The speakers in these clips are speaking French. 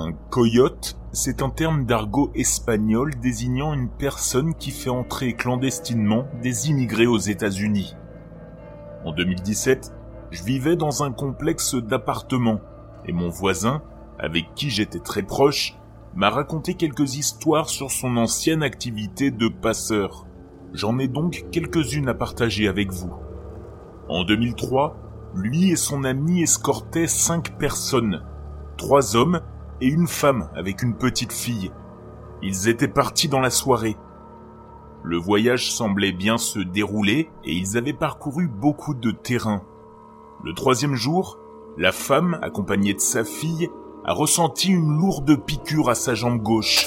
Un coyote, c'est un terme d'argot espagnol désignant une personne qui fait entrer clandestinement des immigrés aux États-Unis. En 2017, je vivais dans un complexe d'appartements et mon voisin, avec qui j'étais très proche, m'a raconté quelques histoires sur son ancienne activité de passeur. J'en ai donc quelques-unes à partager avec vous. En 2003, lui et son ami escortaient cinq personnes, trois hommes et une femme avec une petite fille. Ils étaient partis dans la soirée. Le voyage semblait bien se dérouler et ils avaient parcouru beaucoup de terrain. Le troisième jour, la femme, accompagnée de sa fille, a ressenti une lourde piqûre à sa jambe gauche.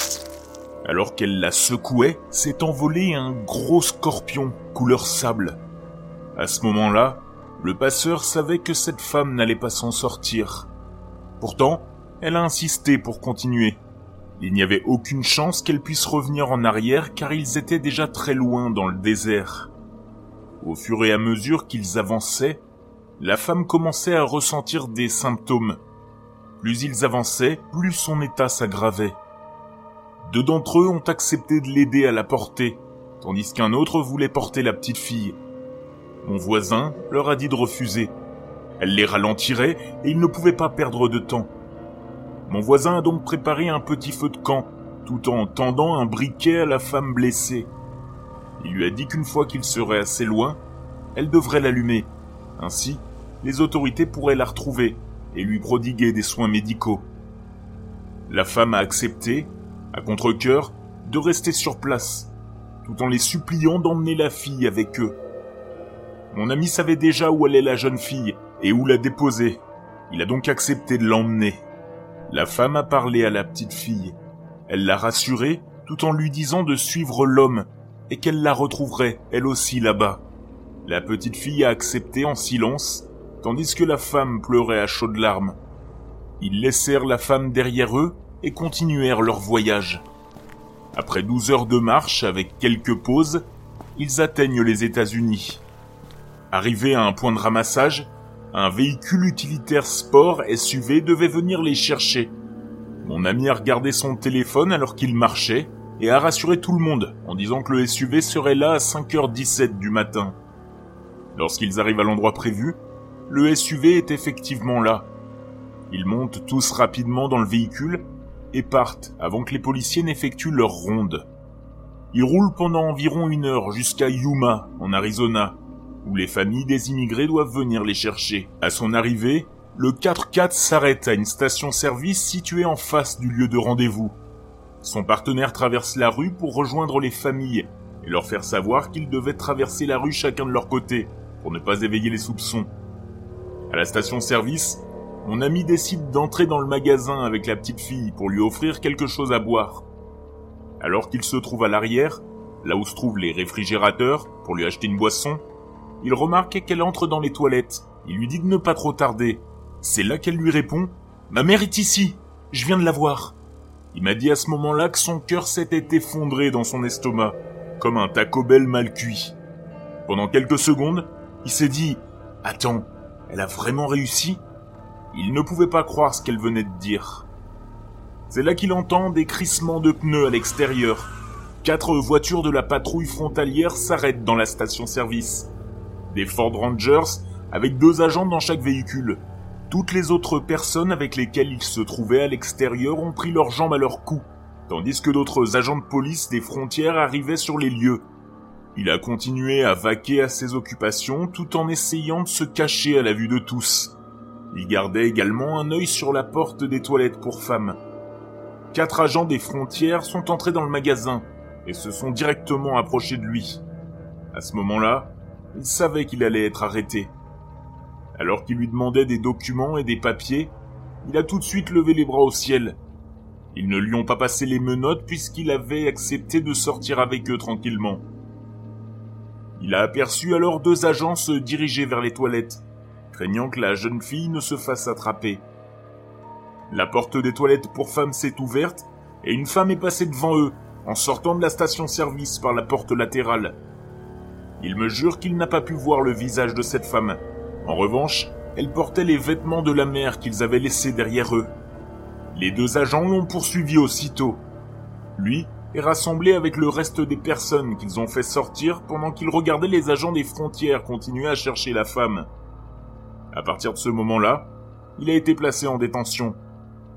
Alors qu'elle la secouait, s'est envolé un gros scorpion couleur sable. À ce moment-là, le passeur savait que cette femme n'allait pas s'en sortir. Pourtant, elle a insisté pour continuer. Il n'y avait aucune chance qu'elle puisse revenir en arrière car ils étaient déjà très loin dans le désert. Au fur et à mesure qu'ils avançaient, la femme commençait à ressentir des symptômes. Plus ils avançaient, plus son état s'aggravait. Deux d'entre eux ont accepté de l'aider à la porter, tandis qu'un autre voulait porter la petite fille. Mon voisin leur a dit de refuser. Elle les ralentirait et ils ne pouvaient pas perdre de temps. Mon voisin a donc préparé un petit feu de camp, tout en tendant un briquet à la femme blessée. Il lui a dit qu'une fois qu'il serait assez loin, elle devrait l'allumer. Ainsi, les autorités pourraient la retrouver et lui prodiguer des soins médicaux. La femme a accepté, à contre-coeur, de rester sur place, tout en les suppliant d'emmener la fille avec eux. Mon ami savait déjà où allait la jeune fille et où la déposer. Il a donc accepté de l'emmener. La femme a parlé à la petite fille. Elle l'a rassurée tout en lui disant de suivre l'homme et qu'elle la retrouverait elle aussi là-bas. La petite fille a accepté en silence, tandis que la femme pleurait à chaudes larmes. Ils laissèrent la femme derrière eux et continuèrent leur voyage. Après douze heures de marche avec quelques pauses, ils atteignent les États-Unis. Arrivés à un point de ramassage, un véhicule utilitaire sport SUV devait venir les chercher. Mon ami a regardé son téléphone alors qu'il marchait et a rassuré tout le monde en disant que le SUV serait là à 5h17 du matin. Lorsqu'ils arrivent à l'endroit prévu, le SUV est effectivement là. Ils montent tous rapidement dans le véhicule et partent avant que les policiers n'effectuent leur ronde. Ils roulent pendant environ une heure jusqu'à Yuma, en Arizona, où les familles des immigrés doivent venir les chercher. À son arrivée, le 4x4 s'arrête à une station-service située en face du lieu de rendez-vous. Son partenaire traverse la rue pour rejoindre les familles et leur faire savoir qu'ils devaient traverser la rue chacun de leur côté pour ne pas éveiller les soupçons. À la station-service, mon ami décide d'entrer dans le magasin avec la petite fille pour lui offrir quelque chose à boire. Alors qu'il se trouve à l'arrière, là où se trouvent les réfrigérateurs, pour lui acheter une boisson, il remarque qu'elle entre dans les toilettes. Il lui dit de ne pas trop tarder. C'est là qu'elle lui répond Ma mère est ici. Je viens de la voir. Il m'a dit à ce moment-là que son cœur s'était effondré dans son estomac, comme un Taco Bell mal cuit. Pendant quelques secondes, il s'est dit Attends, elle a vraiment réussi? Il ne pouvait pas croire ce qu'elle venait de dire. C'est là qu'il entend des crissements de pneus à l'extérieur. Quatre voitures de la patrouille frontalière s'arrêtent dans la station-service des Ford Rangers avec deux agents dans chaque véhicule. Toutes les autres personnes avec lesquelles il se trouvait à l'extérieur ont pris leurs jambes à leur cou, tandis que d'autres agents de police des frontières arrivaient sur les lieux. Il a continué à vaquer à ses occupations tout en essayant de se cacher à la vue de tous. Il gardait également un œil sur la porte des toilettes pour femmes. Quatre agents des frontières sont entrés dans le magasin et se sont directement approchés de lui. À ce moment-là, il savait qu'il allait être arrêté. Alors qu'il lui demandait des documents et des papiers, il a tout de suite levé les bras au ciel. Ils ne lui ont pas passé les menottes puisqu'il avait accepté de sortir avec eux tranquillement. Il a aperçu alors deux agents se diriger vers les toilettes, craignant que la jeune fille ne se fasse attraper. La porte des toilettes pour femmes s'est ouverte et une femme est passée devant eux en sortant de la station-service par la porte latérale. Il me jure qu'il n'a pas pu voir le visage de cette femme. En revanche, elle portait les vêtements de la mère qu'ils avaient laissés derrière eux. Les deux agents l'ont poursuivi aussitôt. Lui est rassemblé avec le reste des personnes qu'ils ont fait sortir pendant qu'ils regardaient les agents des frontières continuer à chercher la femme. À partir de ce moment-là, il a été placé en détention.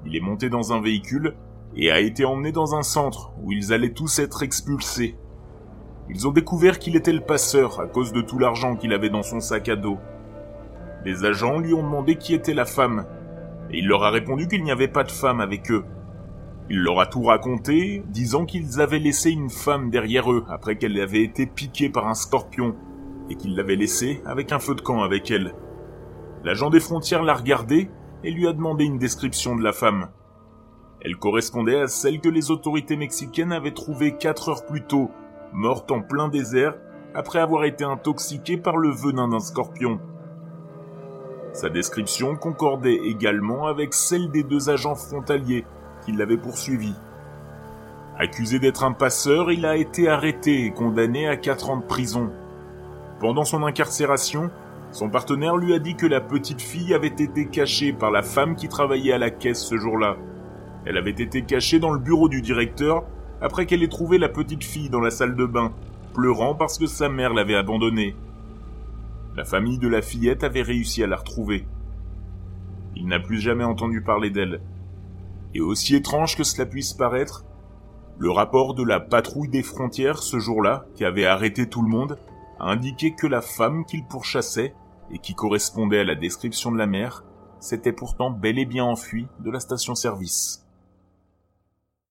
Il est monté dans un véhicule et a été emmené dans un centre où ils allaient tous être expulsés. Ils ont découvert qu'il était le passeur à cause de tout l'argent qu'il avait dans son sac à dos. Les agents lui ont demandé qui était la femme, et il leur a répondu qu'il n'y avait pas de femme avec eux. Il leur a tout raconté, disant qu'ils avaient laissé une femme derrière eux après qu'elle avait été piquée par un scorpion, et qu'ils l'avaient laissée avec un feu de camp avec elle. L'agent des frontières l'a regardé et lui a demandé une description de la femme. Elle correspondait à celle que les autorités mexicaines avaient trouvée quatre heures plus tôt, morte en plein désert après avoir été intoxiquée par le venin d'un scorpion. Sa description concordait également avec celle des deux agents frontaliers qui l'avaient poursuivi. Accusé d'être un passeur, il a été arrêté et condamné à quatre ans de prison. Pendant son incarcération, son partenaire lui a dit que la petite fille avait été cachée par la femme qui travaillait à la caisse ce jour-là. Elle avait été cachée dans le bureau du directeur après qu'elle ait trouvé la petite fille dans la salle de bain, pleurant parce que sa mère l'avait abandonnée. La famille de la fillette avait réussi à la retrouver. Il n'a plus jamais entendu parler d'elle. Et aussi étrange que cela puisse paraître, le rapport de la patrouille des frontières ce jour-là, qui avait arrêté tout le monde, a indiqué que la femme qu'il pourchassait et qui correspondait à la description de la mère, s'était pourtant bel et bien enfui de la station-service.